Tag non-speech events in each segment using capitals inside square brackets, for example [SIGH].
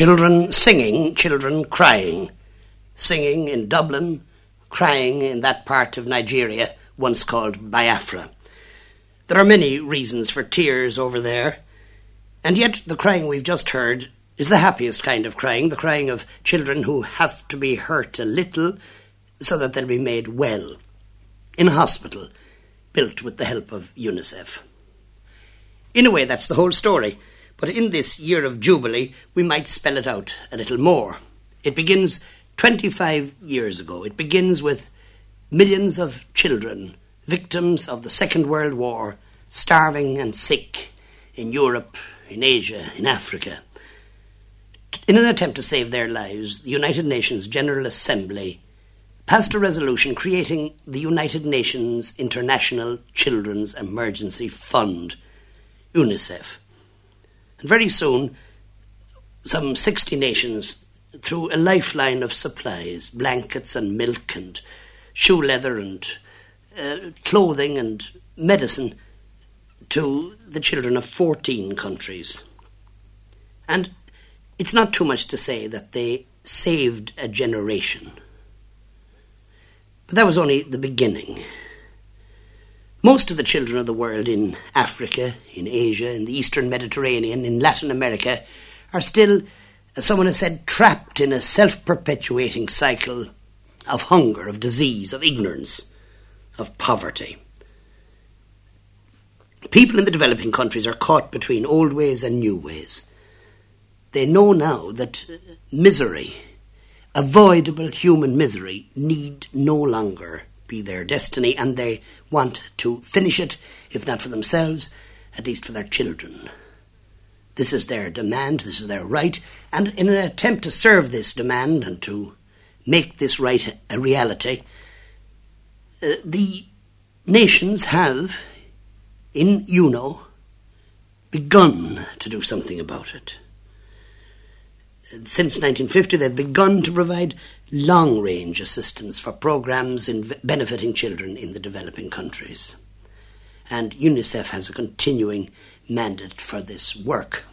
Children singing, children crying. Singing in Dublin, crying in that part of Nigeria once called Biafra. There are many reasons for tears over there, and yet the crying we've just heard is the happiest kind of crying, the crying of children who have to be hurt a little so that they'll be made well in a hospital built with the help of UNICEF. In a way, that's the whole story, but in this year of Jubilee, we might spell it out a little more. It begins 25 years ago. It begins with millions of children, victims of the Second World War, starving and sick in Europe, in Asia, in Africa. In an attempt to save their lives, the United Nations General Assembly passed a resolution creating the United Nations International Children's Emergency Fund, UNICEF. And very soon, some 60 nations, through a lifeline of supplies, blankets and milk and shoe leather and uh, clothing and medicine, to the children of 14 countries. And it's not too much to say that they saved a generation. But that was only the beginning. Most of the children of the world in Africa, in Asia, in the Eastern Mediterranean, in Latin America are still, as someone has said, trapped in a self perpetuating cycle of hunger, of disease, of ignorance, of poverty. People in the developing countries are caught between old ways and new ways they know now that misery, avoidable human misery, need no longer be their destiny, and they want to finish it, if not for themselves, at least for their children. This is their demand, this is their right, and in an attempt to serve this demand and to make this right a reality, uh, the nations have, in UNO, begun to do something about it since 1950, they've begun to provide long range assistance for programs in benefiting children in the developing countries. And UNICEF has a continuing mandate for this work.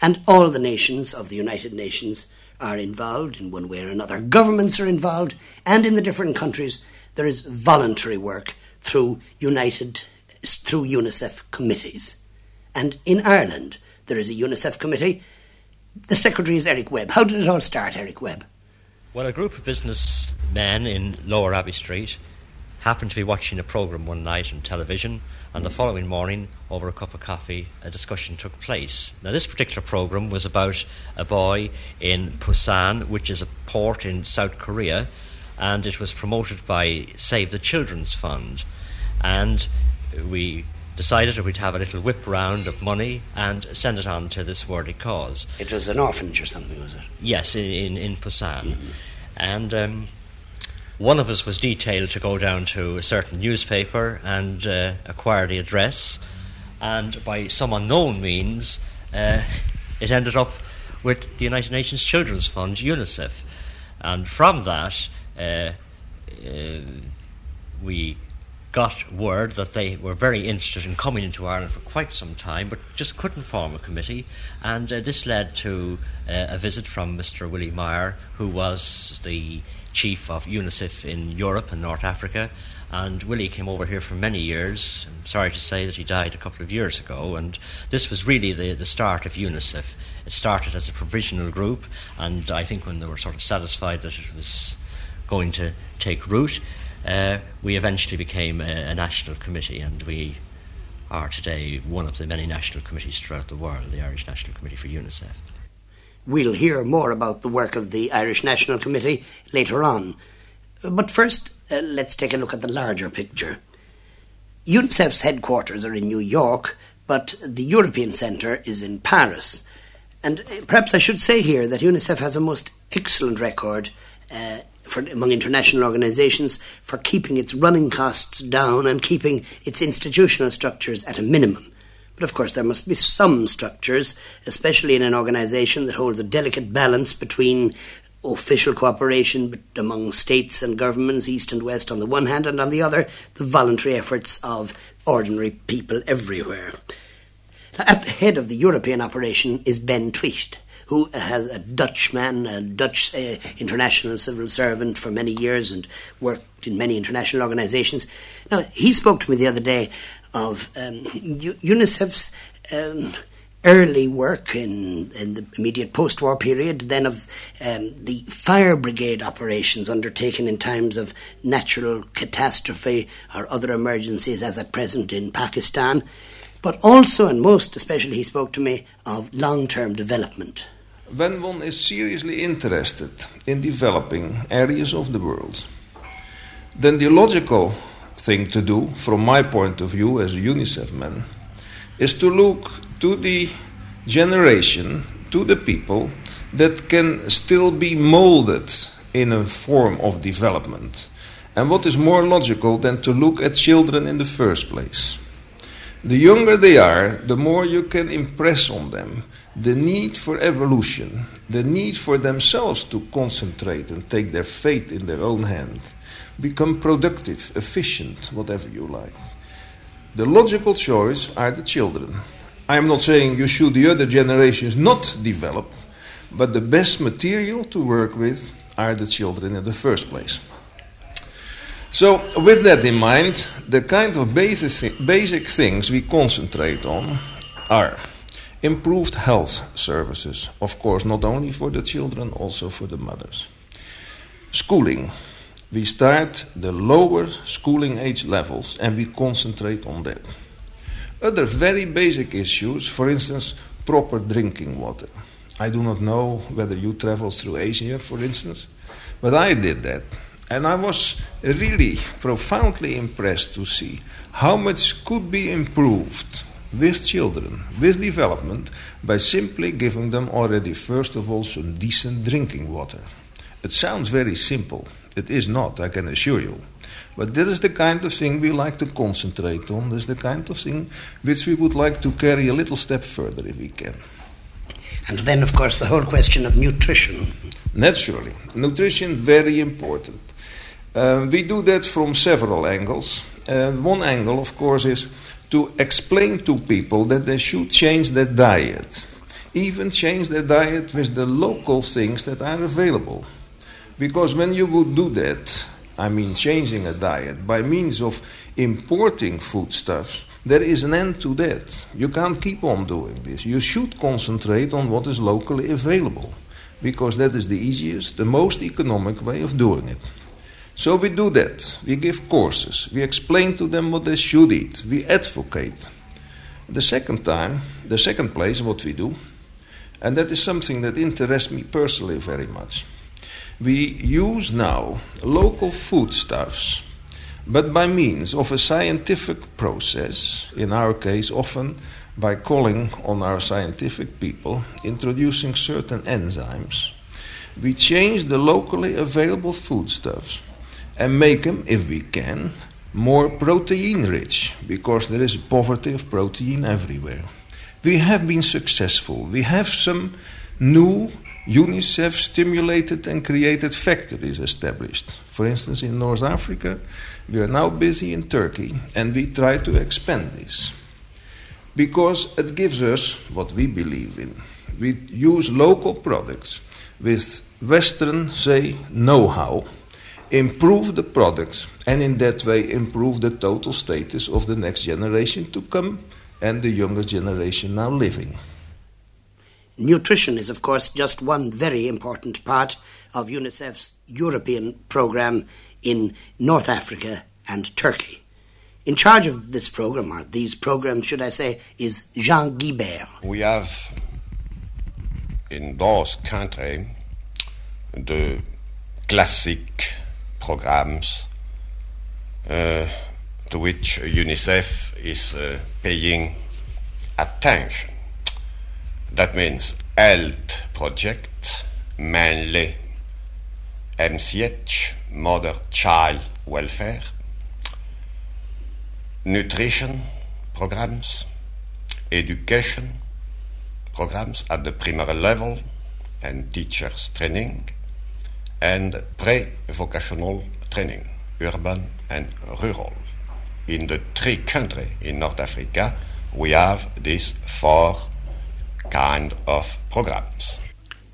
And all the nations of the United Nations are involved in one way or another. Governments are involved, and in the different countries, there is voluntary work through United through UNICEF committees. And in Ireland, there is a UNICEF committee the secretary is Eric Webb. How did it all start, Eric Webb? Well, a group of businessmen in Lower Abbey Street happened to be watching a programme one night on television, and the following morning, over a cup of coffee, a discussion took place. Now, this particular programme was about a boy in Busan, which is a port in South Korea, and it was promoted by Save the Children's Fund. And we decided that we'd have a little whip round of money and send it on to this worthy cause. It was an orphanage or something, was it? Yes, in, in, in Busan. Mm-hmm. And um, one of us was detailed to go down to a certain newspaper and uh, acquire the address, and by some unknown means, uh, it ended up with the United Nations Children's Fund, UNICEF. And from that, uh, uh we got word that they were very interested in coming into Ireland for quite some time, but just couldn't form a committee. And uh, this led to uh, a visit from Mr. Willie Meyer, who was the chief of UNICEF in Europe and North Africa. And Willie came over here for many years. I'm sorry to say that he died a couple of years ago. And this was really the, the start of UNICEF. It started as a provisional group, and I think when they were sort of satisfied that it was going to take root, uh, we eventually became a, a, national committee, and we are today one of the many national committees throughout the world, the Irish National Committee for UNICEF. We'll hear more about the work of the Irish National Committee later on. But first, uh, let's take a look at the larger picture. UNICEF's headquarters are in New York, but the European Centre is in Paris. And uh, perhaps I should say here that UNICEF has a most excellent record uh, for, among international organisations for keeping its running costs down and keeping its institutional structures at a minimum. But of course, there must be some structures, especially in an organisation that holds a delicate balance between official cooperation among states and governments, east and west, on the one hand, and on the other, the voluntary efforts of ordinary people everywhere. Now, at the head of the European operation is Ben Tweed, who has a Dutchman, a Dutch uh, international civil servant for many years and worked in many international organizations. Now, he spoke to me the other day of um, UNICEF's um, early work in, in the immediate post war period, then of um, the fire brigade operations undertaken in times of natural catastrophe or other emergencies, as at present in Pakistan, but also and most especially, he spoke to me of long term development. When one is seriously interested in developing areas of the world, then the logical thing to do, from my point of view as a UNICEF man, is to look to the generation, to the people that can still be molded in a form of development. And what is more logical than to look at children in the first place? The younger they are, the more you can impress on them the need for evolution, the need for themselves to concentrate and take their fate in their own hand, become productive, efficient, whatever you like. The logical choice are the children. I'm not saying you should the other generations not develop, but the best material to work with are the children in the first place. So, with that in mind, the kind of basic, basic things we concentrate on are improved health services, of course, not only for the children, also for the mothers. Schooling. We start the lower schooling age levels and we concentrate on that. Other very basic issues, for instance, proper drinking water. I do not know whether you travel through Asia, for instance, but I did that. And I was really profoundly impressed to see how much could be improved with children, with development, by simply giving them already, first of all, some decent drinking water. It sounds very simple. It is not, I can assure you. But this is the kind of thing we like to concentrate on. This is the kind of thing which we would like to carry a little step further if we can. And then, of course, the whole question of nutrition. Naturally. Nutrition, very important. Uh, we do that from several angles. Uh, one angle, of course, is to explain to people that they should change their diet. Even change their diet with the local things that are available. Because when you would do that, I mean changing a diet, by means of importing foodstuffs, there is an end to that. You can't keep on doing this. You should concentrate on what is locally available, because that is the easiest, the most economic way of doing it. So we do that. We give courses. We explain to them what they should eat. We advocate. The second time, the second place, what we do, and that is something that interests me personally very much we use now local foodstuffs, but by means of a scientific process, in our case, often by calling on our scientific people, introducing certain enzymes. We change the locally available foodstuffs and make them, if we can, more protein rich, because there is poverty of protein everywhere. We have been successful. We have some new UNICEF stimulated and created factories established. For instance, in North Africa, we are now busy in Turkey and we try to expand this. Because it gives us what we believe in. We use local products with Western, say, know how, improve the products, and in that way improve the total status of the next generation to come and the younger generation now living. Nutrition is, of course, just one very important part of UNICEF's European programme in North Africa and Turkey. In charge of this programme, or these programmes, should I say, is Jean Guibert. We have in those countries the classic programs uh, to which UNICEF is uh, paying attention. That means health project, mainly MCH, mother child welfare, nutrition programs, education programs at the primary level and teachers training, and pre-vocational training, urban and rural. In the three countries in North Africa, we have these four kind of programs.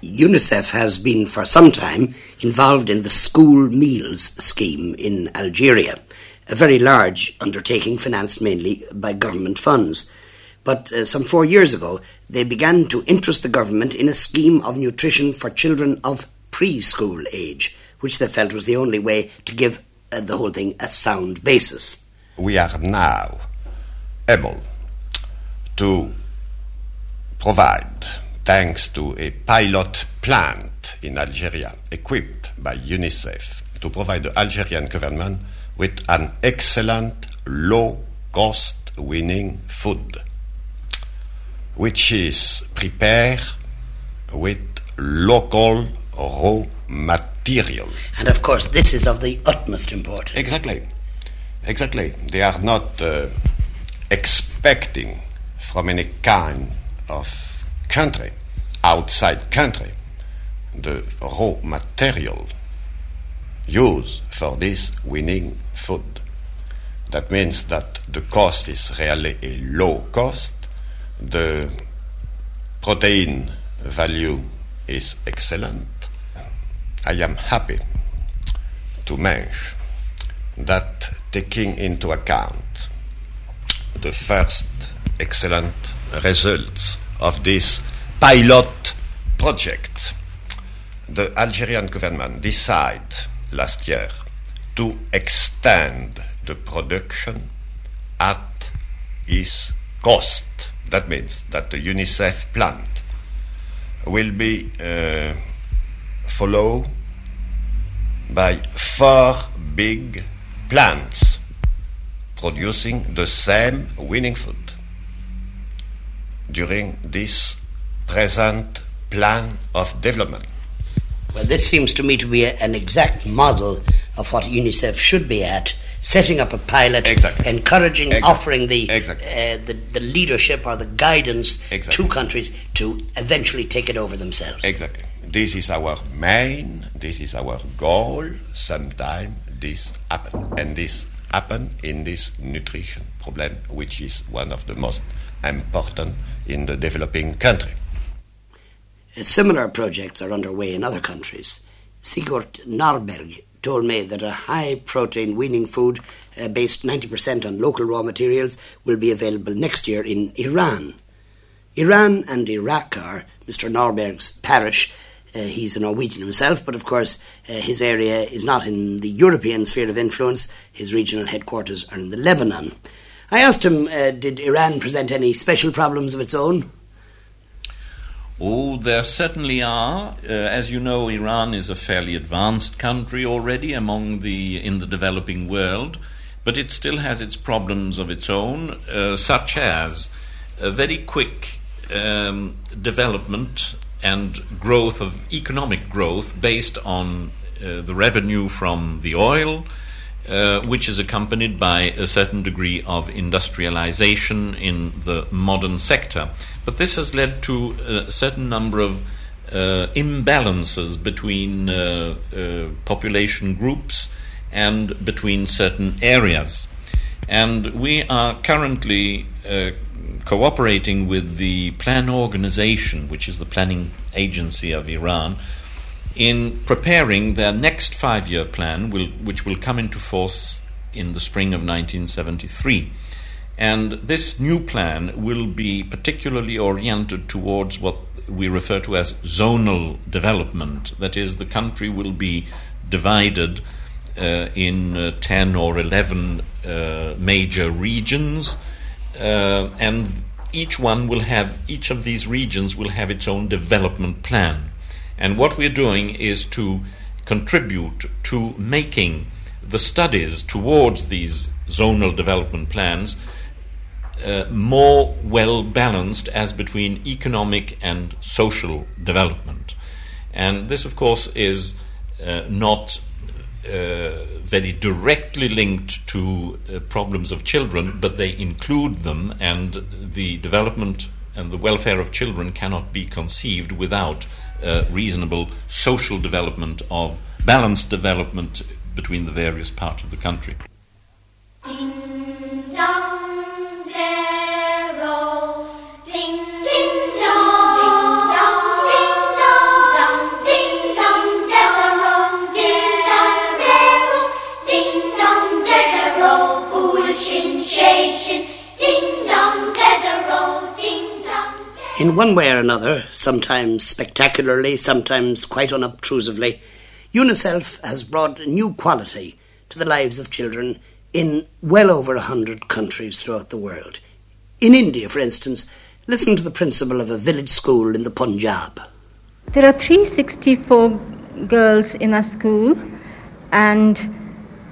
UNICEF has been for some time involved in the school meals scheme in Algeria, a very large undertaking financed mainly by government funds. But uh, some four years ago, they began to interest the government in a scheme of nutrition for children of preschool age, which they felt was the only way to give uh, the whole thing a sound basis. We are now able to provide, thanks to a pilot plant in Algeria equipped by UNICEF, to provide the Algerian government with an excellent low cost weaning food, which is prepared with local raw material. And of course, this is of the utmost importance. Exactly. Exactly. They are not uh, expecting from any kind of country, outside country, the raw material used for this weaning food. That means that the cost is really a low cost, the protein value is excellent. I am happy to mention that taking into account the first excellent results of this pilot project, the Algerian government decided last year to extend the production at its cost. That means that the UNICEF plant will be uh, followed by four big plants producing the same weaning food during this present plan of development. Well, this seems to me to be a, an exact model of what UNICEF should be at setting up a pilot, exactly. encouraging, exactly. offering the, exactly. uh, the, the leadership or the guidance to countries to eventually take it over themselves. Exactly. This is our main, this is our goal. Sometimes this happen, and this happen in this nutrition problem, which is one of the most important in the developing country. Similar projects are underway in other countries. Sigurd Norberg told me that a high protein weaning food uh, based 90% on local raw materials will be available next year in Iran. Iran and Iraq are Mr. Norberg's parish. Uh, he's a Norwegian himself, but of course uh, his area is not in the European sphere of influence. His regional headquarters are in the Lebanon. I asked him, uh, did Iran present any special problems of its own? Oh, there certainly are. Uh, as you know, Iran is a fairly advanced country already among the in the developing world, but it still has its problems of its own, uh, such as a very quick um, development and growth of economic growth based on uh, the revenue from the oil. Uh, which is accompanied by a certain degree of industrialization in the modern sector. But this has led to a certain number of uh, imbalances between uh, uh population groups and between certain areas. And we are currently uh, cooperating with the Plan Organization, which is the planning agency of Iran in preparing their next five year plan, will, which will come into force in the spring of 1973. And this new plan will be particularly oriented towards what we refer to as zonal development. That is, the country will be divided uh, in uh, 10 or 11 uh, major regions, uh, and each one will have, each of these regions will have its own development plan. And what we're doing is to contribute to making the studies towards these zonal development plans uh, more well balanced as between economic and social development. And this, of course, is uh, not very directly linked to uh, problems of children, but they include them, and the development and the welfare of children cannot be conceived without uh, reasonable social development of balanced development between the various parts of the country. In one way or another, sometimes spectacularly, sometimes quite unobtrusively, UNICEF has brought new quality to the lives of children in well over a hundred countries throughout the world. In India, for instance, listen to the principal of a village school in the Punjab. There are 364 girls in our school, and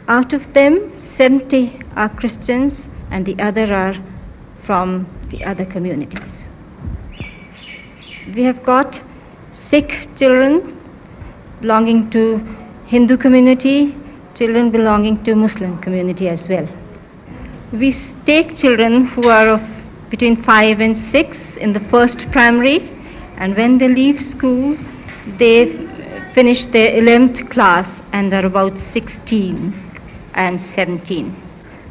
out of them, 70 are Christians, and the other are from the other communities. We have got Sikh children belonging to Hindu community, children belonging to Muslim community as well. We take children who are of between 5 and 6 in the first primary and when they leave school they finish their 11th class and are about 16 and 17.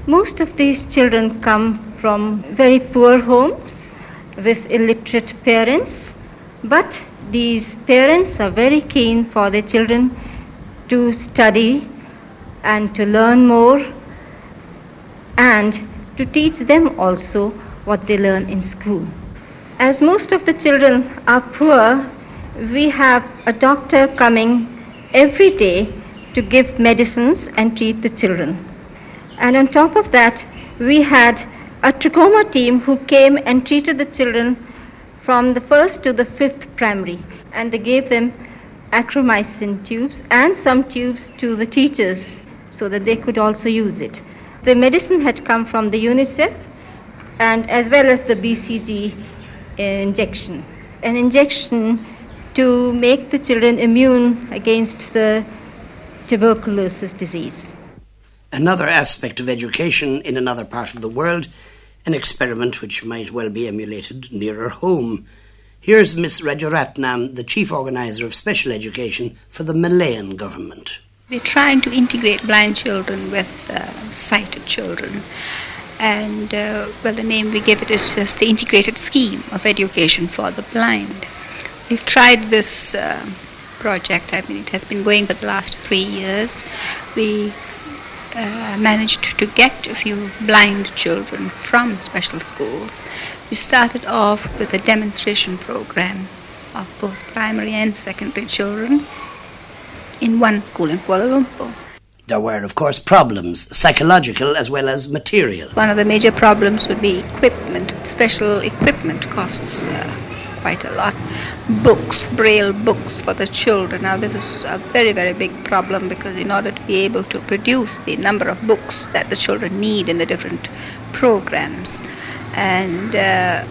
Most of these children come from very poor homes with illiterate parents, but these parents are very keen for their children to study and to learn more and to teach them also what they learn in school. As most of the children are poor, we have a doctor coming every day to give medicines and treat the children. And on top of that, we had a trachoma team who came and treated the children from the first to the fifth primary. And they gave them Achromycin tubes and some tubes to the teachers so that they could also use it. The medicine had come from the UNICEF and as well as the BCG injection. An injection to make the children immune against the tuberculosis disease. Another aspect of education in another part of the world, an experiment which might well be emulated nearer home. Here's Miss Rajaratnam, the chief organizer of special education for the Malayan government. We're trying to integrate blind children with uh, sighted children and uh, well, the name we give it is just the integrated scheme of education for the blind. We've tried this uh, project. I mean, it has been going for the last three years. We uh, managed to get a few blind children from special schools. We started off with a demonstration program of both primary and secondary children in one school in Kuala Lumpur. There were, of course, problems, psychological as well as material. One of the major problems would be equipment. Special equipment costs uh, quite a lot. Books, braille books for the children. Now, this is a very, very big problem because in order to be able to produce the number of books that the children need in the different programs, and uh,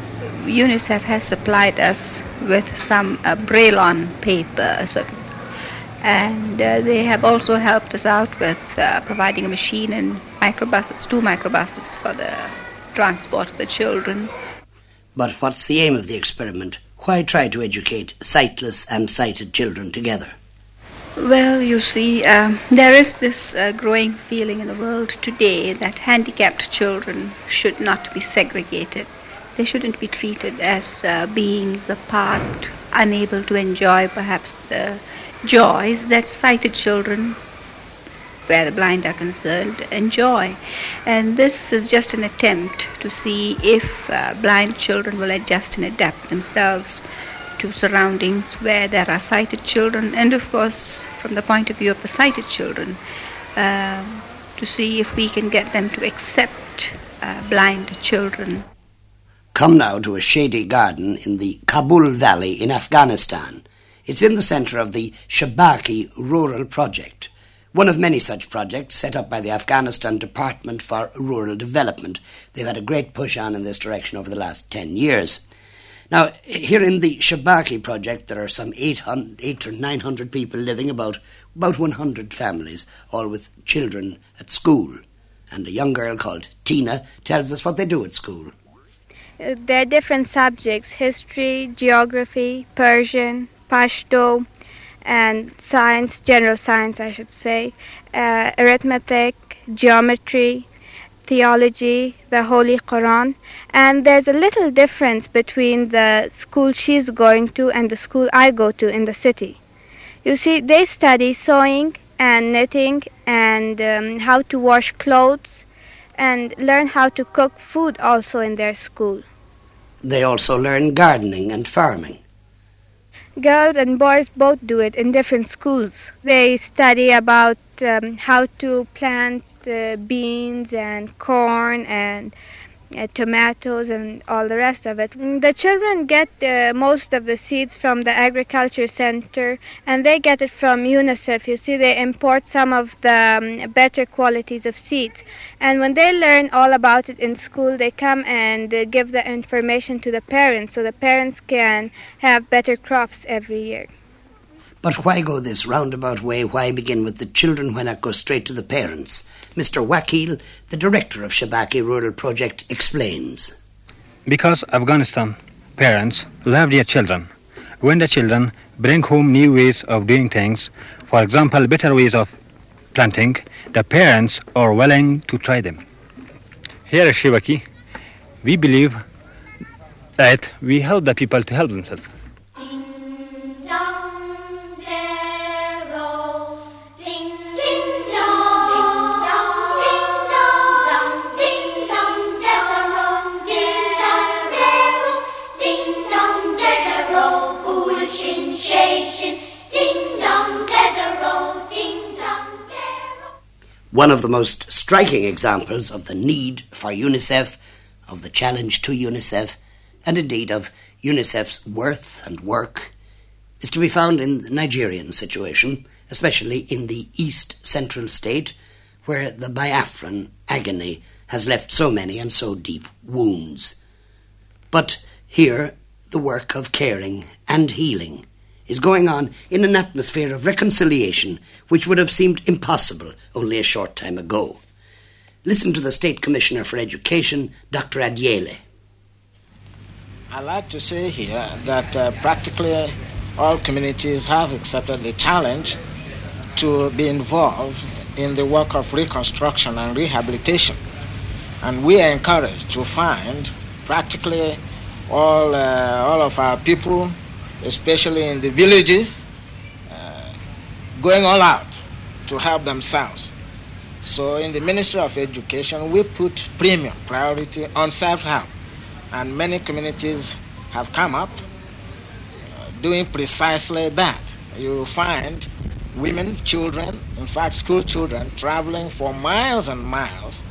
UNICEF has supplied us with some uh, braille on paper, so and uh, they have also helped us out with uh, providing a machine and microbuses, two microbuses for the transport of the children. But what's the aim of the experiment? Why try to educate sightless and sighted children together? Well, you see, um, there is this uh, growing feeling in the world today that handicapped children should not be segregated. They shouldn't be treated as uh, beings apart, unable to enjoy perhaps the joys that sighted children, where the blind are concerned, enjoy. And this is just an attempt to see if uh, blind children will adjust and adapt themselves to surroundings where there are sighted children, and of course, from the point of view of the sighted children, uh, to see if we can get them to accept uh, blind children. Come now to a shady garden in the Kabul Valley in Afghanistan. It's in the centre of the Shabaki Rural Project, one of many such projects set up by the Afghanistan Department for Rural Development. They've had a great push on in this direction over the last 10 years. Now, here in the Shabaki project, there are some 800, 8 or 900 people living, about, about 100 families, all with children at school. And a young girl called Tina tells us what they do at school. There are different subjects history, geography, Persian, Pashto, and science, general science, I should say, uh, arithmetic, geometry, theology, the Holy Quran, and there's a little difference between the school she's going to and the school I go to in the city. You see, they study sewing and knitting and um, how to wash clothes and learn how to cook food also in their school. They also learn gardening and farming. Girls and boys both do it in different schools. They study about um, how to plant uh, beans and corn and uh, tomatoes and all the rest of it. Mm, The children get uh, most of the seeds from the agriculture center, and they get it from UNICEF. You see, they import some of the um, better qualities of seeds, and when they learn all about it in school, they come and uh, give the information to the parents, so the parents can have better crops every year. But why go this roundabout way? Why begin with the children? when I go straight to the parents? Mr. Wakil, the director of Shabaki Rural Project, explains. Because Afghanistan parents love their children. When the children bring home new ways of doing things, for example, better ways of planting, the parents are willing to try them. Here at Shivaki, we believe that we help the people to help themselves. One of the most striking examples of the need for UNICEF, of the challenge to UNICEF, and indeed of UNICEF's worth and work, is to be found in the Nigerian situation, especially in the east central state, where the Biafran agony has left so many and so deep wounds. But here, the work of caring and healing is going on in an atmosphere of reconciliation which would have seemed impossible only a short time ago. Listen to the State Commissioner for Education, Dr. Adiele. I'd like to say here that uh, practically all communities have accepted the challenge to be involved in the work of reconstruction and rehabilitation. And we are encouraged to find practically all, uh, all of our people, especially in the villages, uh, going all out to help themselves. So, in the Ministry of Education, we put premium priority on self help, and many communities have come up uh, doing precisely that. You find women, children, in fact, school children, traveling for miles and miles,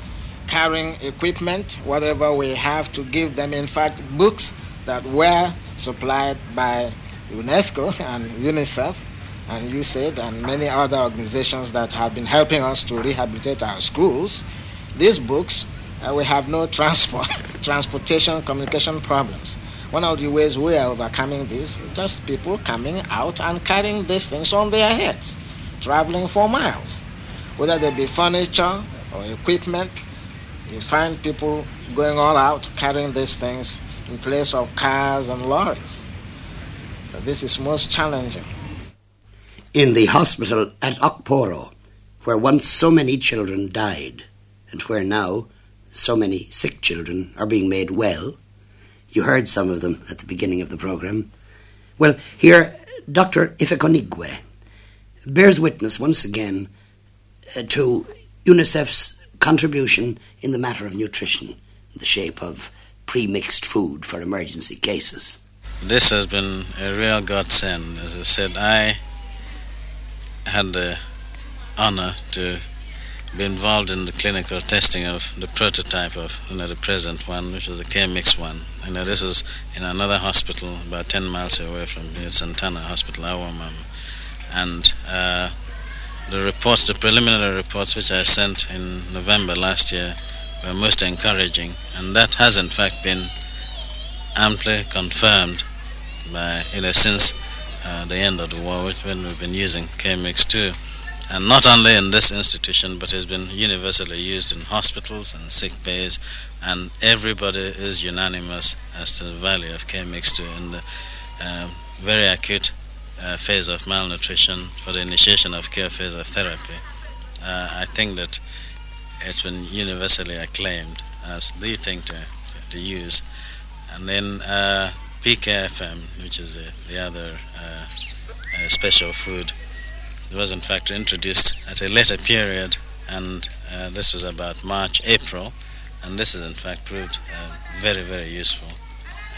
carrying equipment, whatever we have to give them. In fact, books that were supplied by UNESCO and UNICEF and USAID and many other organizations that have been helping us to rehabilitate our schools. These books, uh, we have no transport, [LAUGHS] transportation, communication problems. One of the ways we are overcoming this is just people coming out and carrying these things on their heads, traveling for miles. Whether they be furniture or equipment, you find people going all out carrying these things in place of cars and lorries. This is most challenging. In the hospital at Okporo, where once so many children died, and where now so many sick children are being made well, you heard some of them at the beginning of the programme. Well, here, Dr. Ifekwunigwe bears witness once again uh, to UNICEF's contribution in the matter of nutrition, in the shape of pre-mixed food for emergency cases. This has been a real godsend. As I said, I had the honor to be involved in the clinical testing of the prototype of you know, the present one, which was the K-Mix one. You know, this was in another hospital about 10 miles away from here, Santana Hospital, Awamam. And uh, the reports, the preliminary reports which I sent in November last year were most encouraging, and that has in fact been amply confirmed by, you know, since uh, the end of the war, which when we've been using K-Mix 2 and not only in this institution, but has been universally used in hospitals and sick bays, and everybody is unanimous as to the value of K-Mix2 in the uh, very acute uh, phase of malnutrition for the initiation of care phase of therapy. Uh, I think that it's been universally acclaimed as the thing to, to use. And then uh, PKFM, which is the, the other uh, special food, was in fact introduced at a later period and uh, this was about March, April, and this has in fact proved uh, very, very useful.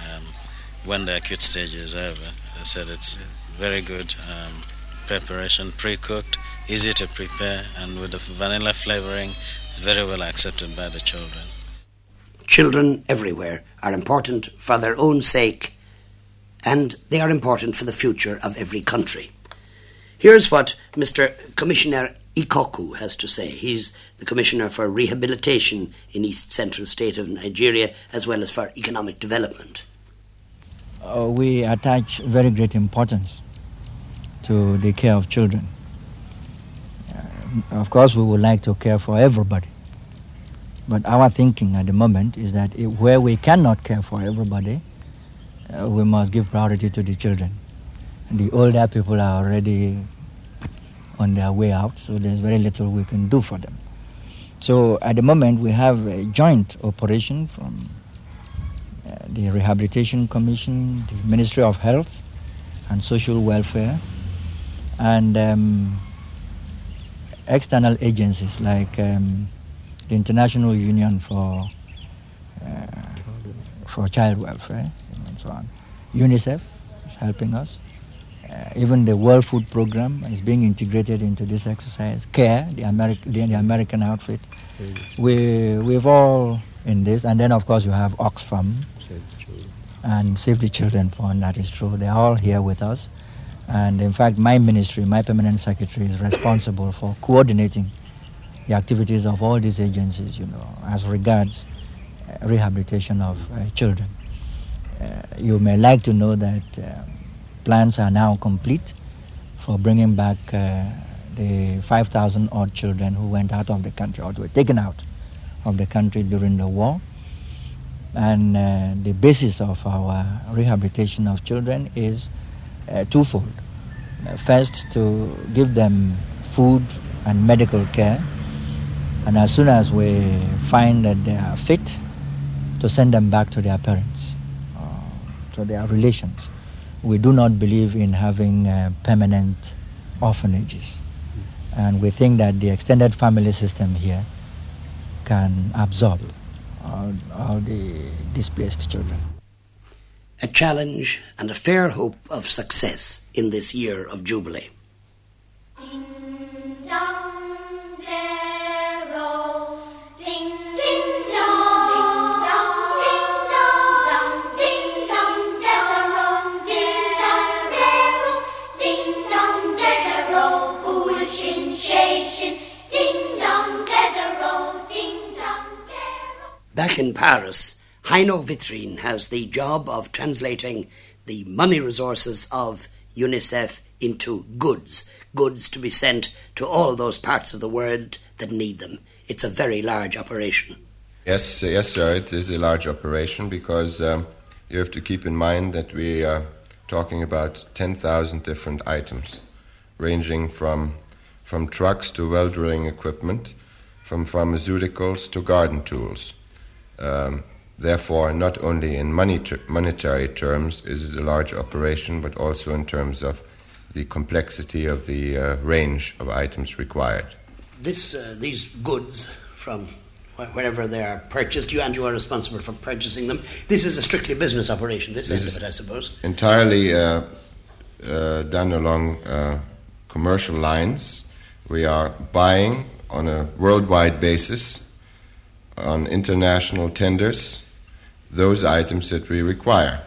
Um, when the acute stage is over, I said it's very good um, preparation, pre-cooked, easy to prepare, and with the vanilla flavoring, very well accepted by the children. Children everywhere are important for their own sake, and they are important for the future of every country. Here's what Mr. Commissioner Ikoku has to say. He's the Commissioner for Rehabilitation in East Central State of Nigeria as well as for economic development. Uh, we attach very great importance to the care of children. Of course, we would like to care for everybody. But our thinking at the moment is that if, where we cannot care for everybody, uh, we must give priority to the children. The older people are already on their way out, so there's very little we can do for them. So at the moment, we have a joint operation from uh, the Rehabilitation Commission, the Ministry of Health and Social Welfare, and um, external agencies like um, the International Union for uh, for Child Welfare and so on. UNICEF is helping us. Uh, even the World Food Program is being integrated into this exercise. CARE, the, Ameri- the, the American outfit, we we've all in this, and then of course you have Oxfam and Save the Children Fund. That is true. They're all here with us, and in fact, my ministry, my permanent secretary, is responsible for coordinating the activities of all these agencies. You know, as regards uh, rehabilitation of uh, children. Uh, you may like to know that. Um, plans are now complete for bringing back uh, the 5,000 odd children who went out of the country or were taken out of the country during the war. And uh, the basis of our rehabilitation of children is uh, twofold. Uh, first, to give them food and medical care, and as soon as we find that they are fit, to send them back to their parents, uh, to their relations we do not believe in having uh, permanent orphanages. And we think that the extended family system here can absorb all, all the displaced children. A challenge and a fair hope of success in this year of Jubilee. Back in Paris, Heino has the job of translating the money resources of UNICEF into goods, goods to be sent to all those parts of the world that need them. It's a very large operation. Yes, yes, sir. It is a large operation because um, you have to keep in mind that we are talking about 10,000 different items, ranging from from trucks to well drilling equipment, from pharmaceuticals to garden tools. Um, therefore, not only in money ter- monetary terms is it a large operation, but also in terms of the complexity of the uh, range of items required. This, uh, these goods from wh- wherever they are purchased, you and you are responsible for purchasing them. This is a strictly business operation. This, This end is of it, I suppose. Entirely uh, uh, done along uh, commercial lines. We are buying on a worldwide basis on international tenders those items that we require.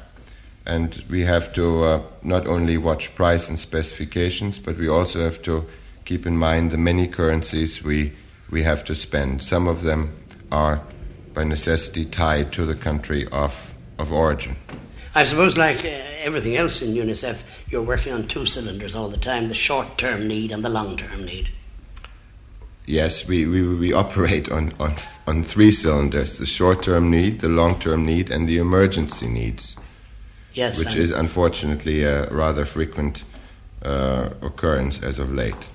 And we have to uh, not only watch price and specifications, but we also have to keep in mind the many currencies we, we have to spend. Some of them are by necessity tied to the country of, of origin. I suppose, like uh, everything else in UNICEF, you're working on two cylinders all the time the short term need and the long term need. Yes, we, we, we operate on, on, on three cylinders the short term need, the long term need, and the emergency needs, Yes. which is unfortunately a rather frequent uh, occurrence as of late.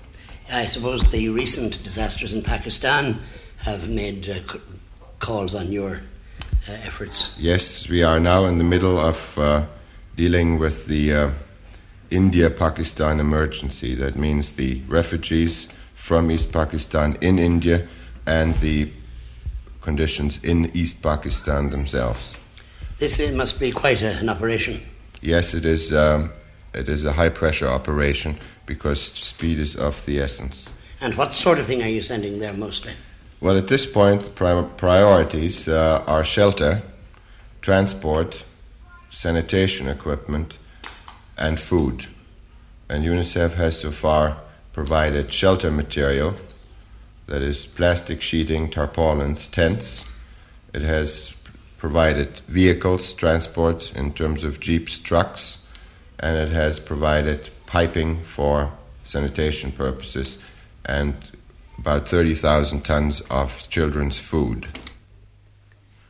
I suppose the recent disasters in Pakistan have made uh, c- calls on your uh, efforts. Yes, we are now in the middle of uh, dealing with the uh, India Pakistan emergency. That means the refugees from East Pakistan in India and the conditions in East Pakistan themselves. This uh, must be quite a, an operation. Yes, it is. Um, it is a high pressure operation because speed is of the essence. And what sort of thing are you sending there mostly? Well, at this point, the pri- priorities uh, are shelter, transport, sanitation equipment, and food. And UNICEF has so far provided shelter material that is plastic sheeting, tarpaulins, tents. It has provided vehicles, transport in terms of jeeps, trucks, and it has provided piping for sanitation purposes and about 30,000 tons of children's food.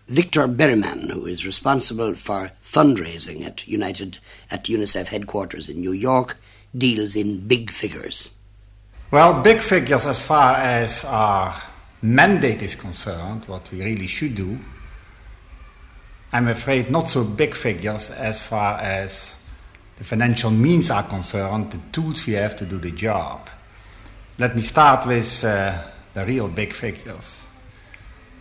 Victor Berryman, who is responsible for fundraising at United at UNICEF headquarters in New York, deals in big figures. Well, big figures as far as our mandate is concerned, what we really should do. I'm afraid not so big figures as far as the financial means are concerned, the tools we have to do the job. Let me start with uh, the real big figures.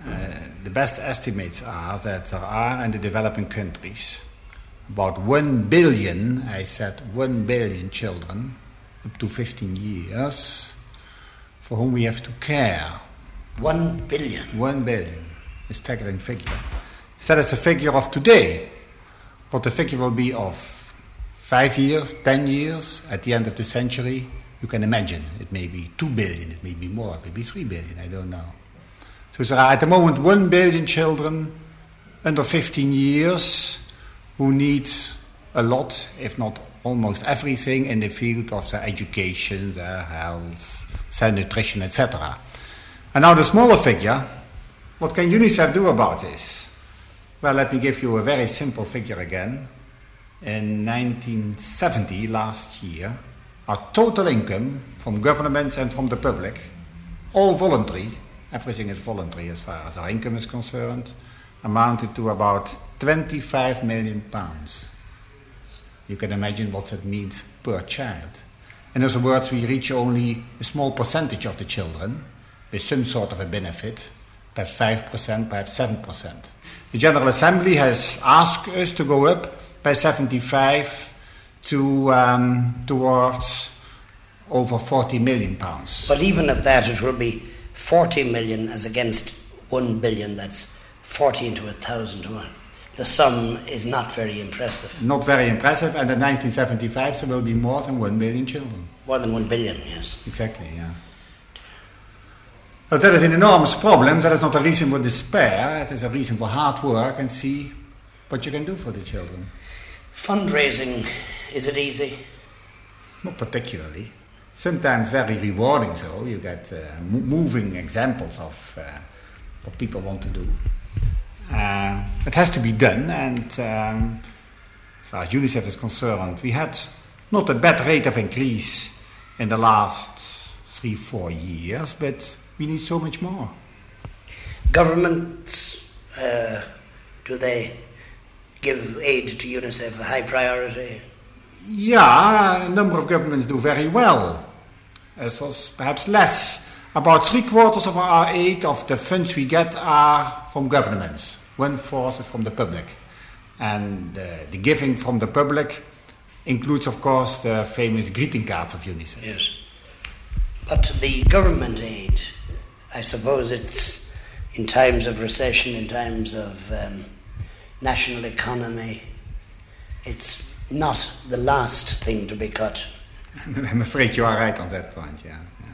Uh, the best estimates are that there are in the developing countries about 1 billion, I said 1 billion children up to 15 years for whom we have to care. 1 billion? 1 billion. A staggering figure. That is the figure of today. What the figure will be of five years, ten years, at the end of the century, you can imagine. It may be 2 billion, it may be more, it may be 3 billion, I don't know. So there are at the moment 1 billion children under 15 years who need a lot, if not almost everything, in the field of their education, their health, their nutrition, etc. And now the smaller figure, what can UNICEF do about this? Well, let me give you a very simple figure again. In 1970, last year, our total income from governments and from the public, all voluntary, everything is voluntary as far as our income is concerned, amounted to about 25 million pounds. You can imagine what that means per child. In other words, we reach only a small percentage of the children with some sort of a benefit, perhaps 5%, perhaps 7%. The General Assembly has asked us to go up by 75 to um, towards over 40 million pounds. But even at that, it will be 40 million as against 1 billion. That's 40 into a thousand to one. The sum is not very impressive. Not very impressive, and in 1975 there will be more than 1 million children. More than 1 billion, yes. Exactly, yeah. But that is an enormous problem. That is not a reason for despair. It is a reason for hard work and see what you can do for the children. Fundraising, is it easy? Not particularly. Sometimes very rewarding, so you get uh, m- moving examples of uh, what people want to do. Uh, it has to be done, and um, as far as UNICEF is concerned, we had not a bad rate of increase in the last three, four years, but we need so much more. Governments, uh, do they give aid to UNICEF a high priority? Yeah, a number of governments do very well. As was perhaps less. About three quarters of our aid, of the funds we get, are from governments. One fourth is from the public. And uh, the giving from the public includes, of course, the famous greeting cards of UNICEF. Yes. But the government aid, I suppose it's in times of recession, in times of um, national economy, it's not the last thing to be cut. [LAUGHS] I'm afraid you are right on that point, yeah. yeah.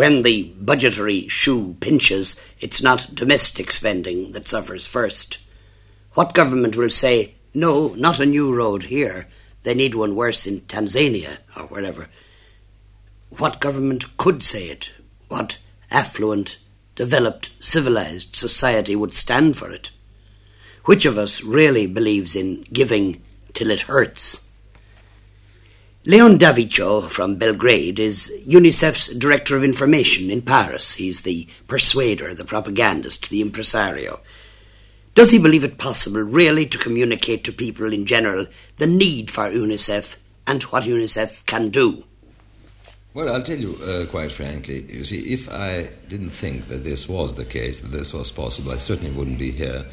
When the budgetary shoe pinches, it's not domestic spending that suffers first. What government will say, no, not a new road here, they need one worse in Tanzania or wherever? What government could say it? What affluent, developed, civilized society would stand for it? Which of us really believes in giving till it hurts? Leon Davicho from Belgrade is UNICEF's Director of Information in Paris. He's the persuader, the propagandist, the impresario. Does he believe it possible, really, to communicate to people in general the need for UNICEF and what UNICEF can do. Well, I'll tell you uh, quite frankly. You see, if I didn't think that this was the case, that this was possible, I certainly wouldn't be here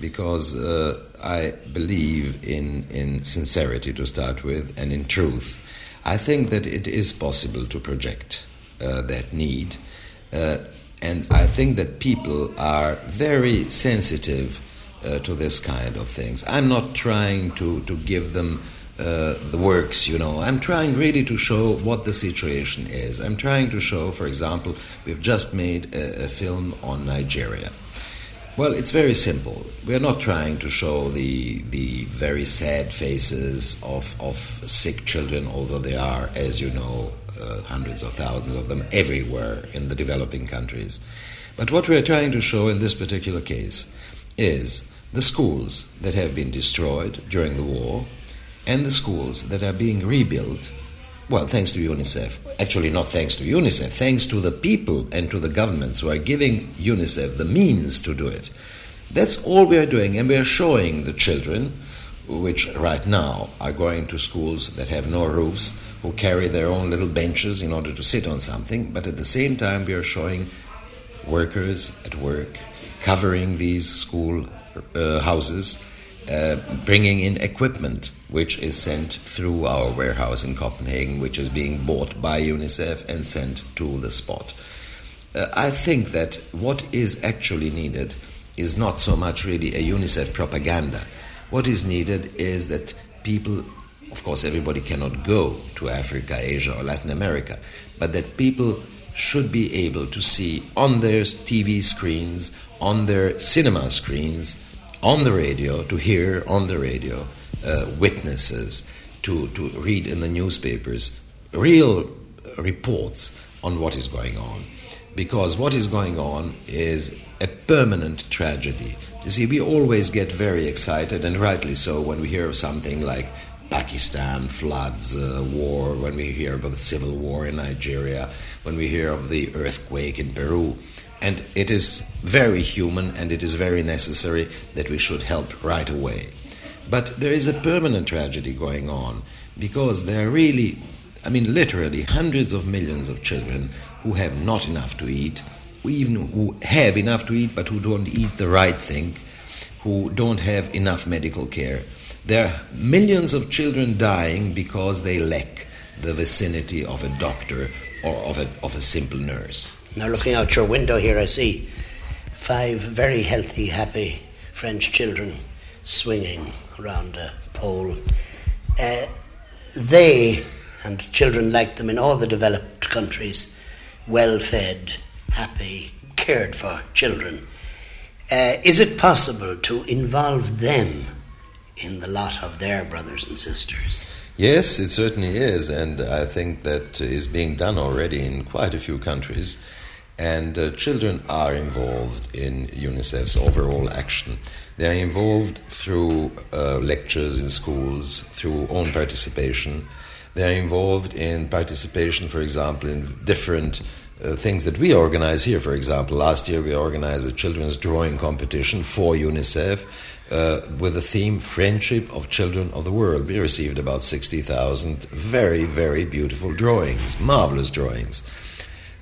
because uh, I believe in, in sincerity to start with and in truth. I think that it is possible to project uh, that need. Uh, and I think that people are very sensitive uh, to this kind of things. I'm not trying to, to give them uh, the works, you know. I'm trying really to show what the situation is. I'm trying to show, for example, we've just made a, a film on Nigeria. Well, it's very simple. We're not trying to show the, the very sad faces of, of sick children, although there are, as you know, uh, hundreds of thousands of them everywhere in the developing countries. But what we're trying to show in this particular case is the schools that have been destroyed during the war and the schools that are being rebuilt, well, thanks to UNICEF. Actually, not thanks to UNICEF, thanks to the people and to the governments who are giving UNICEF the means to do it. That's all we are doing, and we are showing the children, which right now are going to schools that have no roofs, who carry their own little benches in order to sit on something, but at the same time, we are showing workers at work covering these school uh, houses, uh, bringing in equipment which is sent through our warehouse in Copenhagen, which is being bought by UNICEF and sent to the spot. Uh, I think that what is actually needed is not so much really a UNICEF propaganda. What is needed is that people, of course, everybody cannot go to Africa, Asia, or Latin America, but that people should be able to see on their TV screens, on their cinema screens, on the radio, to hear on the radio uh, witnesses, to, to read in the newspapers real reports on what is going on. Because what is going on is a permanent tragedy. You see, we always get very excited, and rightly so, when we hear of something like Pakistan, floods, uh, war, when we hear about the civil war in Nigeria, when we hear of the earthquake in Peru. And it is very human and it is very necessary that we should help right away. But there is a permanent tragedy going on because there are really, I mean, literally hundreds of millions of children who have not enough to eat, who even who have enough to eat but who don't eat the right thing, who don't have enough medical care. There are millions of children dying because they lack the vicinity of a doctor or of a, of a simple nurse. Now, looking out your window here, I see five very healthy, happy French children swinging around a pole. Uh, they and children like them in all the developed countries, well fed, happy, cared for children. Uh, is it possible to involve them in the lot of their brothers and sisters? Yes, it certainly is, and I think that is being done already in quite a few countries. And uh, children are involved in UNICEF's overall action. They are involved through uh, lectures in schools, through own participation. They are involved in participation, for example, in different uh, things that we organize here. For example, last year we organized a children's drawing competition for UNICEF uh, with the theme Friendship of Children of the World. We received about 60,000 very, very beautiful drawings, marvelous drawings.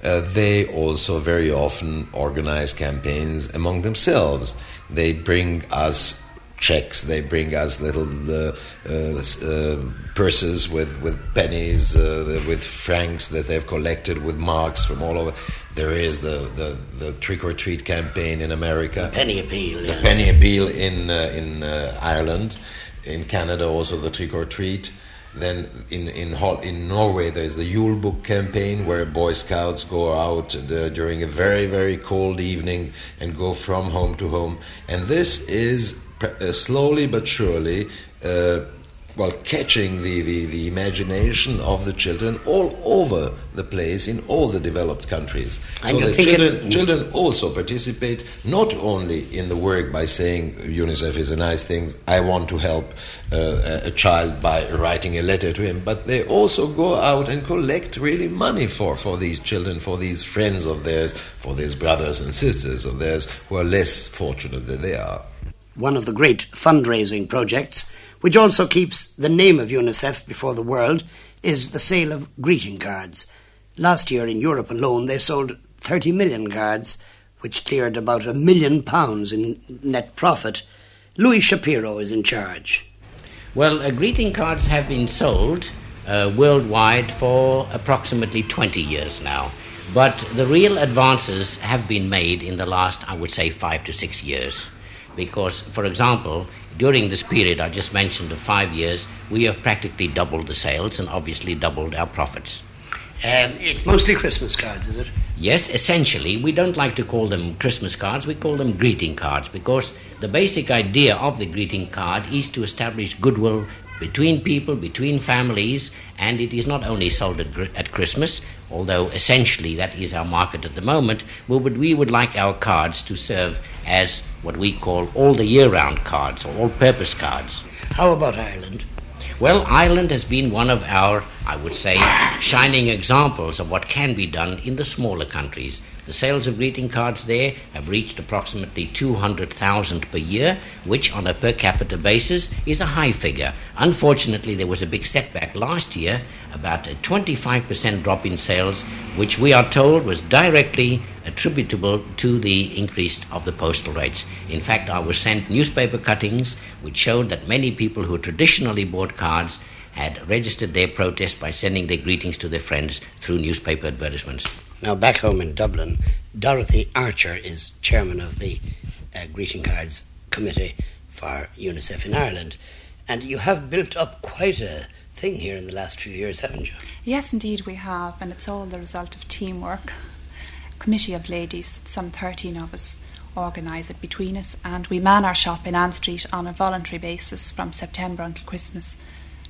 Uh, they also very often organize campaigns among themselves. They bring us checks, they bring us little uh, uh, uh purses with, with pennies, uh, with francs that they've collected, with marks from all over. There is the, the, the trick or treat campaign in America, the penny appeal, the penny appeal in, in Ireland, in Canada, also the trick or treat. Then in in in Norway, there's the Yule Book campaign where Boy Scouts go out the, during a very very cold evening and go from home to home, and this is uh, slowly but surely uh, well, catching the, the, the imagination of the children all over the place in all the developed countries. So the children, children also participate not only in the work by saying UNICEF is a nice thing, I want to help uh, a child by writing a letter to him, but they also go out and collect really money for, for these children, for these friends of theirs, for these brothers and sisters of theirs who are less fortunate than they are. One of the great fundraising projects which also keeps the name of UNICEF before the world, is the sale of greeting cards. Last year in Europe alone, they sold 30 million cards, which cleared about a million pounds in net profit. Louis Shapiro is in charge. Well, uh, greeting cards have been sold uh, worldwide for approximately 20 years now. But the real advances have been made in the last, I would say, five to six years. Because, for example, during this period I just mentioned of five years, we have practically doubled the sales and obviously doubled our profits. Um, it's mostly Christmas cards, is it? Yes, essentially. We don't like to call them Christmas cards, we call them greeting cards because the basic idea of the greeting card is to establish goodwill between people, between families, and it is not only sold at, at Christmas, although essentially that is our market at the moment, but we would like our cards to serve as what we call all the year round cards or all purpose cards. How about Ireland? Well, Ireland has been one of our, I would say, shining examples of what can be done in the smaller countries. The sales of greeting cards there have reached approximately 200,000 per year, which on a per capita basis is a high figure. Unfortunately, there was a big setback last year, about a 25% drop in sales, which we are told was directly attributable to the increase of the postal rates. In fact, I was sent newspaper cuttings which showed that many people who traditionally bought cards had registered their protest by sending their greetings to their friends through newspaper advertisements. Now, back home in Dublin, Dorothy Archer is chairman of the uh, Greeting Cards Committee for UNICEF in Ireland. And you have built up quite a thing here in the last few years, haven't you? Yes, indeed, we have, and it's all the result of teamwork. Committee of ladies, some 13 of us, organise it between us, and we man our shop in Anne Street on a voluntary basis from September until Christmas.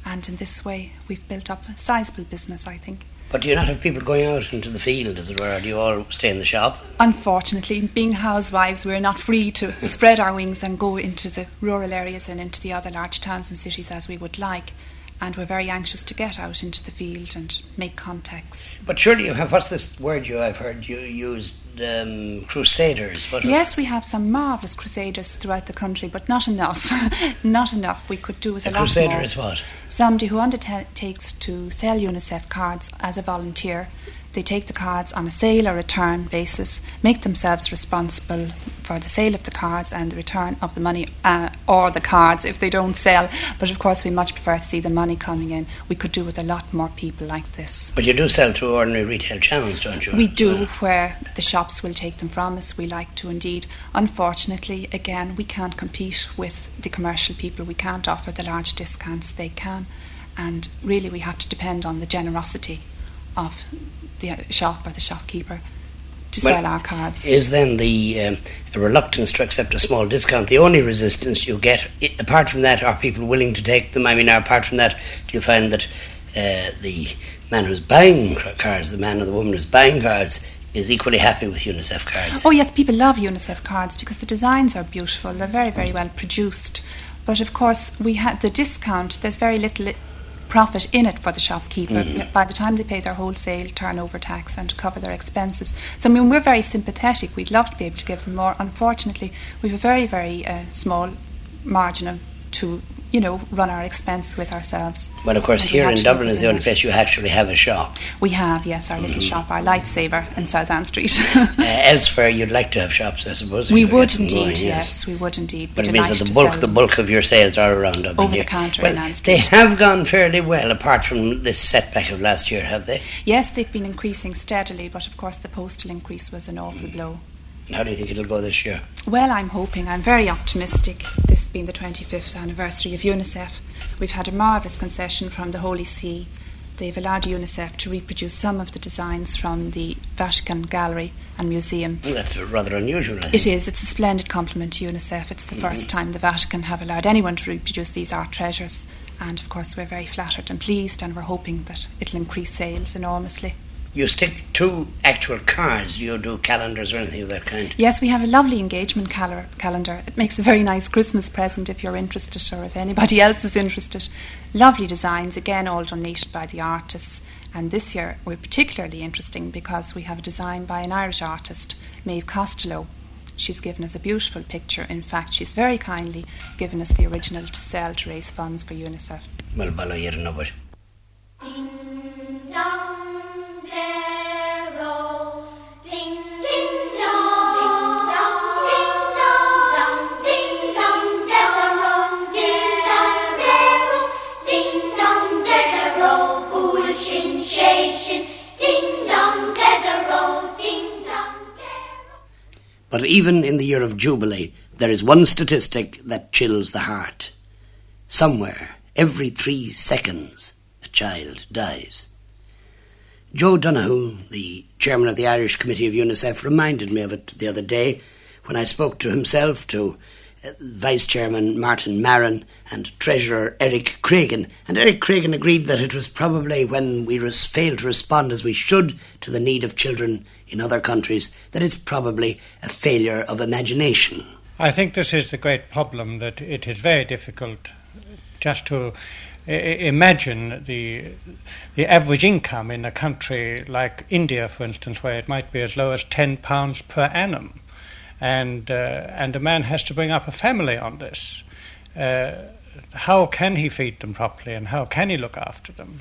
And in this way, we've built up a sizable business, I think. But do you not have people going out into the field, as it were, do you all stay in the shop? Unfortunately, being housewives, we're not free to [LAUGHS] spread our wings and go into the rural areas and into the other large towns and cities as we would like. And we're very anxious to get out into the field and make contacts. But surely you have, what's this word you I've heard you used, um, crusaders? What yes, we have some marvellous crusaders throughout the country, but not enough. [LAUGHS] not enough. We could do with a, a lot crusader more. is what? Somebody who undertakes to sell UNICEF cards as a volunteer. They take the cards on a sale or return basis, make themselves responsible for the sale of the cards and the return of the money uh, or the cards if they don't sell. But of course, we much prefer to see the money coming in. We could do with a lot more people like this. But you do sell through ordinary retail channels, don't you? We do, where the shops will take them from us. We like to indeed. Unfortunately, again, we can't compete with the commercial people. We can't offer the large discounts they can. And really, we have to depend on the generosity of the shop or the shopkeeper to well, sell our cards. Is then the um, reluctance to accept a small discount the only resistance you get? It, apart from that, are people willing to take them? I mean, apart from that, do you find that uh, the man who's buying cards, the man or the woman who's buying cards, is equally happy with UNICEF cards? Oh, yes, people love UNICEF cards because the designs are beautiful, they're very, very well produced. But of course, we had the discount, there's very little profit in it for the shopkeeper mm. by the time they pay their wholesale turnover tax and cover their expenses. So, I mean, we're very sympathetic. We'd love to be able to give them more. Unfortunately, we have a very, very uh, small margin of, to you know, run our expense with ourselves. Well, of course, here in Dublin is the only place you actually have a shop. We have, yes, our little mm. shop, our lifesaver in South Anne Street. [LAUGHS] uh, elsewhere, you'd like to have shops, I suppose. We would indeed, going, yes. yes. we would indeed. But it means that the bulk, the bulk of your sales are around Dublin over here. the counter well, in Anne Street. They have gone fairly well, apart from this setback of last year, have they? Yes, they've been increasing steadily, but of course, the postal increase was an awful mm. blow. And how do you think it'll go this year? Well, I'm hoping. I'm very optimistic. This being the 25th anniversary of UNICEF, we've had a marvellous concession from the Holy See. They've allowed UNICEF to reproduce some of the designs from the Vatican Gallery and Museum. Well, that's rather unusual. It is. It's a splendid compliment to UNICEF. It's the mm-hmm. first time the Vatican have allowed anyone to reproduce these art treasures. And of course, we're very flattered and pleased, and we're hoping that it'll increase sales enormously you stick to actual cards. You do calendars or anything of that kind. Yes, we have a lovely engagement cal- calendar. It makes a very nice Christmas present if you're interested or if anybody [LAUGHS] else is interested. Lovely designs, again, all donated by the artists. And this year we're particularly interesting because we have a design by an Irish artist, Maeve Costello, she's given us a beautiful picture. In fact, she's very kindly given us the original to sell to raise funds for UNICEF. Well, bala But even in the year of Jubilee, there is one statistic that chills the heart. Somewhere, every three seconds, a child dies. Joe Donoghue, the chairman of the Irish Committee of UNICEF, reminded me of it the other day when I spoke to himself, to Vice Chairman Martin Maron, and Treasurer Eric Cregan. And Eric Cregan agreed that it was probably when we res- failed to respond as we should to the need of children in other countries that it's probably a failure of imagination. I think this is the great problem that it is very difficult just to imagine the the average income in a country like India, for instance, where it might be as low as ten pounds per annum, and uh, and a man has to bring up a family on this. Uh, how can he feed them properly, and how can he look after them?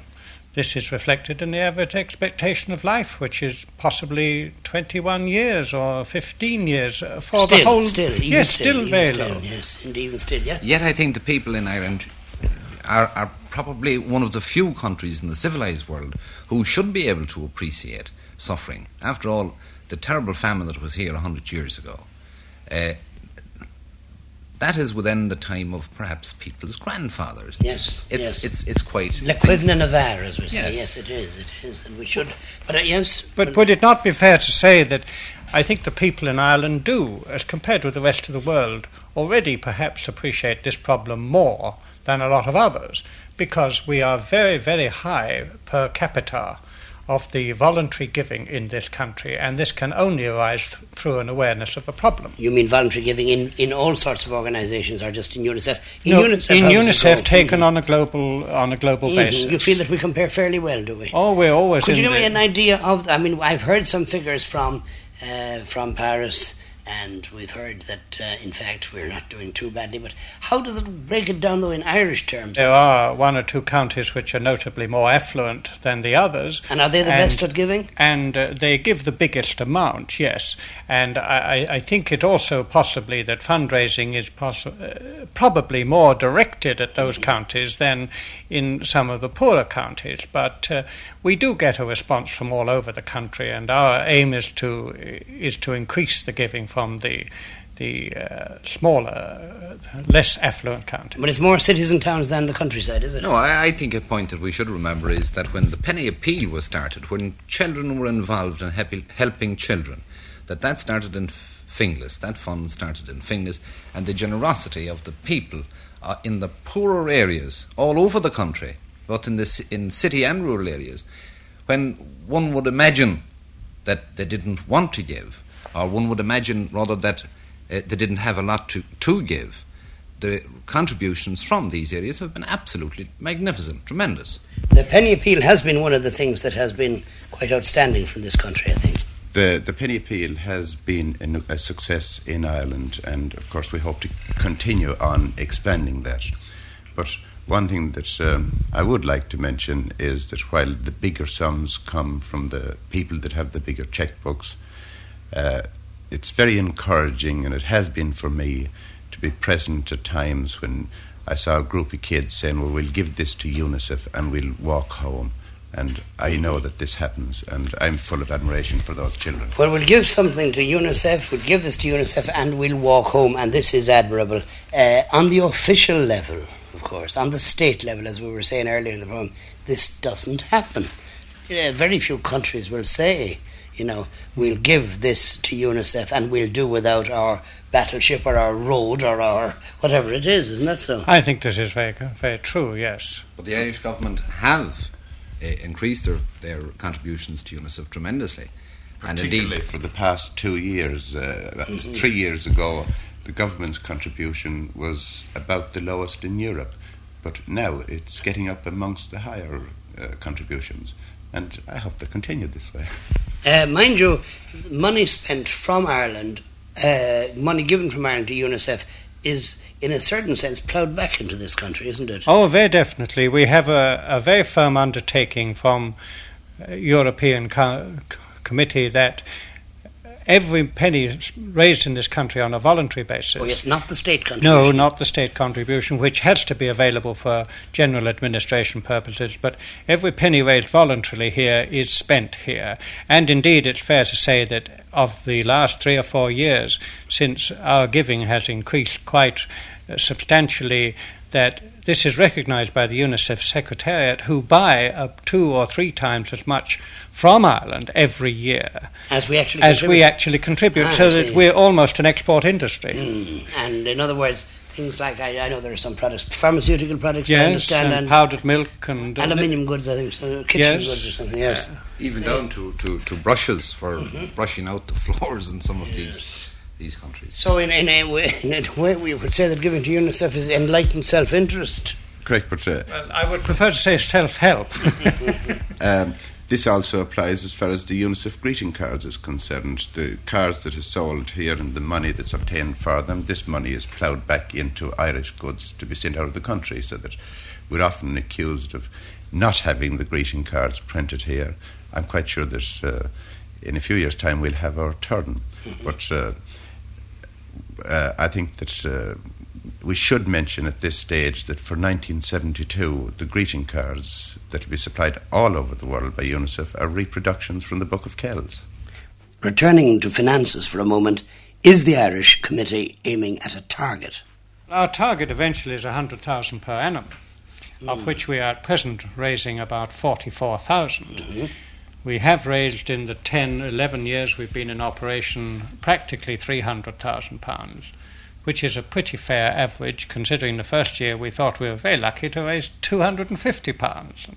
This is reflected in the average expectation of life, which is possibly 21 years or 15 years uh, for still, the whole. still, even yes, still, still even very still, low. Yes, and even still, yeah. Yet I think the people in Ireland are, are probably one of the few countries in the civilized world who should be able to appreciate suffering. After all, the terrible famine that was here 100 years ago, uh, that is within the time of perhaps people's grandfathers. Yes, It's, yes. it's, it's quite. Le Cuivne Navarre, as we say. Yes. Yes, it is. It is, and we should. But uh, yes, But would it not be fair to say that I think the people in Ireland do, as compared with the rest of the world, already perhaps appreciate this problem more than a lot of others, because we are very, very high per capita of the voluntary giving in this country, and this can only arise th- through an awareness of the problem. You mean voluntary giving in, in all sorts of organisations, or just in UNICEF? In No, UNICEF, in how does it UNICEF taken on a global on a global Mhm. basis. You feel that we compare fairly well, do we? Oh, we're always Could you give me an idea of? I mean, I've heard some figures from uh, from Paris, and we've heard that uh, in fact we're not doing too badly. But how does it break it down though in Irish terms? There are one or two counties which are notably more affluent than the others. And are they the best at giving? And uh, they give the biggest amount, yes. And I, I think it also possibly that fundraising is possi- uh, probably more directed at those counties than in some of the poorer counties. But uh, we do get a response from all over the country, and our aim is to is to increase the giving from the the uh, smaller, uh, less affluent counties. But it's more cities and towns than the countryside, is it? No, I, I think a point that we should remember is that when the penny appeal was started, when children were involved in helping, helping children, that that started in Finglas, that fund started in Finglas, and the generosity of the people uh, in the poorer areas all over the country, both in the in city and rural areas, when one would imagine that they didn't want to give, or one would imagine rather that uh, they didn't have a lot to, to give, the contributions from these areas have been absolutely magnificent, tremendous. The penny appeal has been one of the things that has been quite outstanding from this country, I think. The, the penny appeal has been an, a success in Ireland, and of course, we hope to continue on expanding that. But one thing that um, I would like to mention is that while the bigger sums come from the people that have the bigger checkbooks, uh, it's very encouraging, and it has been for me, to be present at times when I saw a group of kids saying, Well, we'll give this to UNICEF and we'll walk home. And I know that this happens, and I'm full of admiration for those children. Well, we'll give something to UNICEF, we'll give this to UNICEF, and we'll walk home, and this is admirable. Uh, on the official level, of course, on the state level, as we were saying earlier in the program, this doesn't happen. Uh, very few countries will say, you know, we'll give this to UNICEF and we'll do without our battleship or our road or our whatever it is, isn't that so? I think this is very, very true, yes. But the Irish government have uh, increased their, their contributions to UNICEF tremendously. And indeed, for the past two years, uh, that was Mhm. three years ago, the government's contribution was about the lowest in Europe. But now it's getting up amongst the higher uh, contributions. And I hope they continue this way. [LAUGHS] Uh, mind you, money spent from Ireland uh, money given from Ireland to UNICEF is, in a certain sense, ploughed back into this country, isn't it? Oh, very definitely. We have a, a very firm undertaking from uh, European co- committee that every penny raised in this country on a voluntary basis. Oh, yes, not the state contribution. No, not the state contribution, which has to be available for general administration purposes, but every penny raised voluntarily here is spent here. And indeed, it's fair to say that of the last three or four years, since our giving has increased quite uh, substantially, that this is recognized by the UNICEF Secretariat, who buy up two or three times as much from Ireland every year As we actually as contribute. we actually contribute, Ah, so that we're almost an export industry. Mm. And in other words, things like I, I know there are some products, pharmaceutical products, I Yes, understand, and powdered milk and uh, aluminium goods, I think, so, kitchen Yes. goods or something. Yes, Even down to, to, to brushes for Mm-hmm. brushing out the [LAUGHS] floors and some of these these countries. So in, in a way, [LAUGHS] in a way, we would say that giving to UNICEF is enlightened self-interest. Correct, but uh, Well, I would prefer to say self-help. [LAUGHS] um, this also applies as far as the UNICEF greeting cards is concerned. The cards that are sold here and the money that's obtained for them, this money is ploughed back into Irish goods to be sent out of the country, so that we're often accused of not having the greeting cards printed here. I'm quite sure that uh, in a few years' time we'll have our turn, but. Uh, uh, I think that uh, we should mention at this stage that for 1972, the greeting cards that will be supplied all over the world by UNICEF are reproductions from the Book of Kells. Returning to finances for a moment, is the Irish Committee aiming at a target? Our target eventually is 100,000 per annum, of Mm. which we are at present raising about 44,000. We have raised in the 10, 11 years we've been in operation practically 300,000 pounds, which is a pretty fair average considering the first year we thought we were very lucky to raise 250 pounds.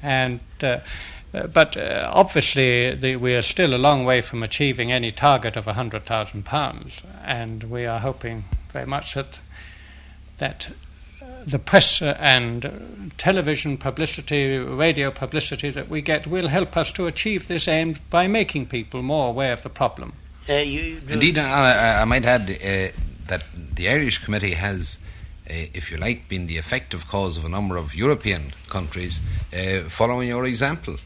And uh, uh, but uh, obviously, the, we are still a long way from achieving any target of hundred thousand pounds, and we are hoping very much that that the press uh, and uh, television publicity, radio publicity that we get will help us to achieve this aim by making people more aware of the problem. Uh, you, Indeed, I, I, I might add uh, that the Irish Committee has, uh, if you like, been the effective cause of a number of European countries uh, following your example.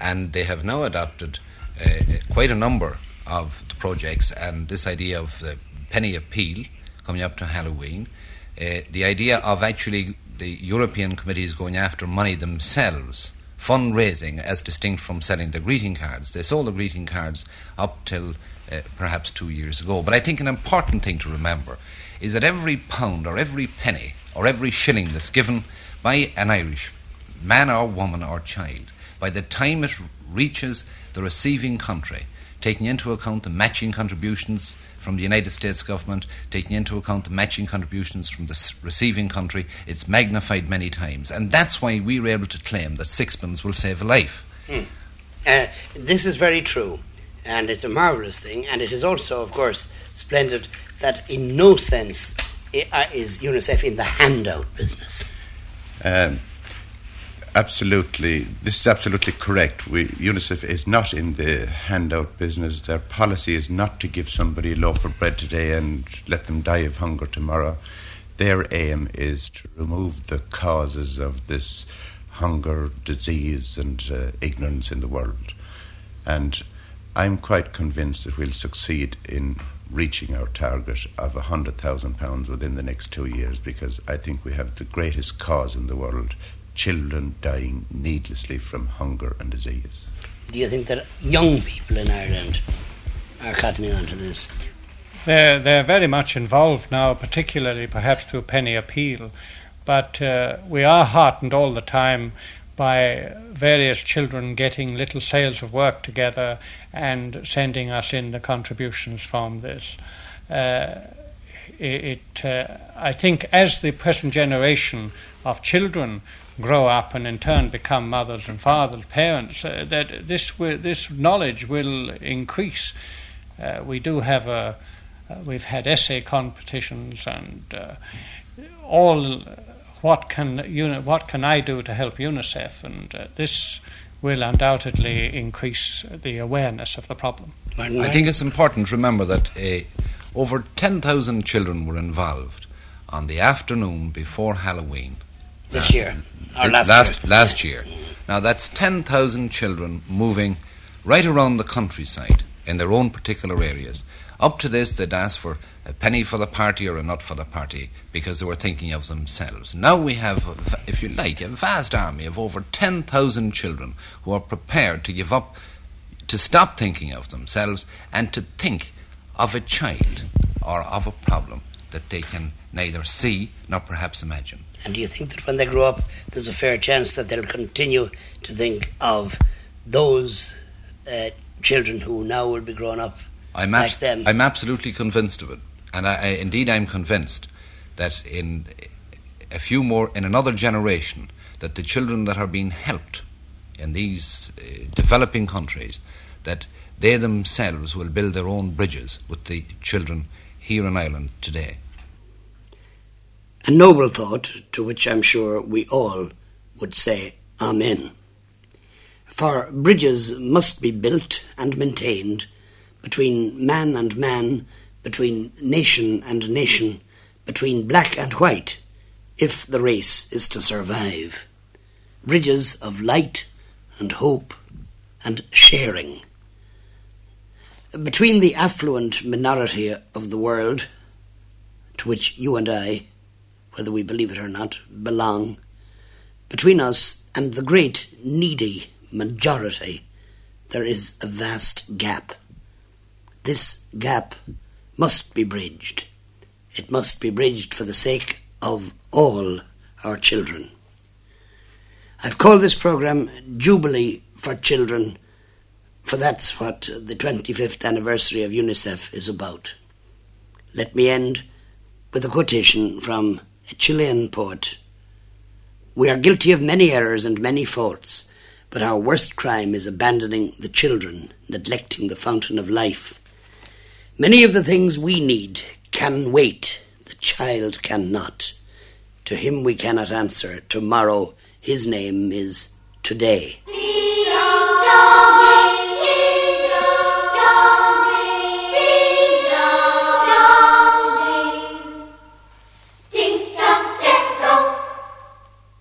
And they have now adopted uh, quite a number of the projects, and this idea of the penny appeal coming up to Halloween, uh, the idea of actually the European committees going after money themselves, fundraising as distinct from selling the greeting cards. They sold the greeting cards up till uh, perhaps two years ago. But I think an important thing to remember is that every pound or every penny or every shilling that's given by an Irish man or woman or child, by the time it reaches the receiving country, taking into account the matching contributions from the United States government, taking into account the matching contributions from the receiving country, it's magnified many times. And that's why we were able to claim that sixpence will save a life. Hmm. Uh, this is very true, and it's a marvellous thing, and it is also, of course, splendid that in no sense uh, is UNICEF in the handout business. Um, absolutely, this is absolutely correct. We, UNICEF is not in the handout business. Their policy is not to give somebody a loaf of bread today and let them die of hunger tomorrow. Their aim is to remove the causes of this hunger, disease, and uh, ignorance in the world. And I'm quite convinced that we'll succeed in reaching our target of £100,000 within the next two years because I think we have the greatest cause in the world children dying needlessly from hunger and disease. Do you think that young people in Ireland are cottoning on to this? They're, they're very much involved now, particularly perhaps through Penny Appeal. But uh, we are heartened all the time by various children getting little sales of work together and sending us in the contributions from this. Uh, it, it uh, I think, as the present generation of children grow up and in turn become mothers and fathers, parents, uh, that this will, this knowledge will increase. Uh, we do have a uh, we've had essay competitions and uh, all. What can uni- what can I do to help UNICEF? And uh, this will undoubtedly increase the awareness of the problem. I think it's important to remember that uh, Over 10,000 children were involved on the afternoon before Halloween. This year, or last last, year. last year. Now that's 10,000 children moving right around the countryside in their own particular areas. Up to this, they'd ask for a penny for the party or a nut for the party because they were thinking of themselves. Now we have, if you like, a vast army of over 10,000 children who are prepared to give up, to stop thinking of themselves and to think of a child or of a problem that they can neither see nor perhaps imagine. And do you think that when they grow up, there's a fair chance that they'll continue to think of those uh, children who now will be grown up I'm, like them? I'm absolutely convinced of it, and I, I, indeed I'm convinced that in a few more, in another generation, that the children that are being helped in these uh, developing countries, that they themselves will build their own bridges with the children here in Ireland today. A noble thought to which I'm sure we all would say Amen. For bridges must be built and maintained between man and man, between nation and nation, between black and white, if the race is to survive. Bridges of light and hope and sharing. Between the affluent minority of the world, to which you and I, whether we believe it or not, belong, between us and the great needy majority, there is a vast gap. This gap must be bridged. It must be bridged for the sake of all our children. I've called this program Jubilee for Children, for that's what the 25th anniversary of UNICEF is about. Let me end with a quotation from a Chilean poet. We are guilty of many errors and many faults, but our worst crime is abandoning the children, neglecting the fountain of life. Many of the things we need can wait, the child cannot. To him we cannot answer tomorrow, his name is today.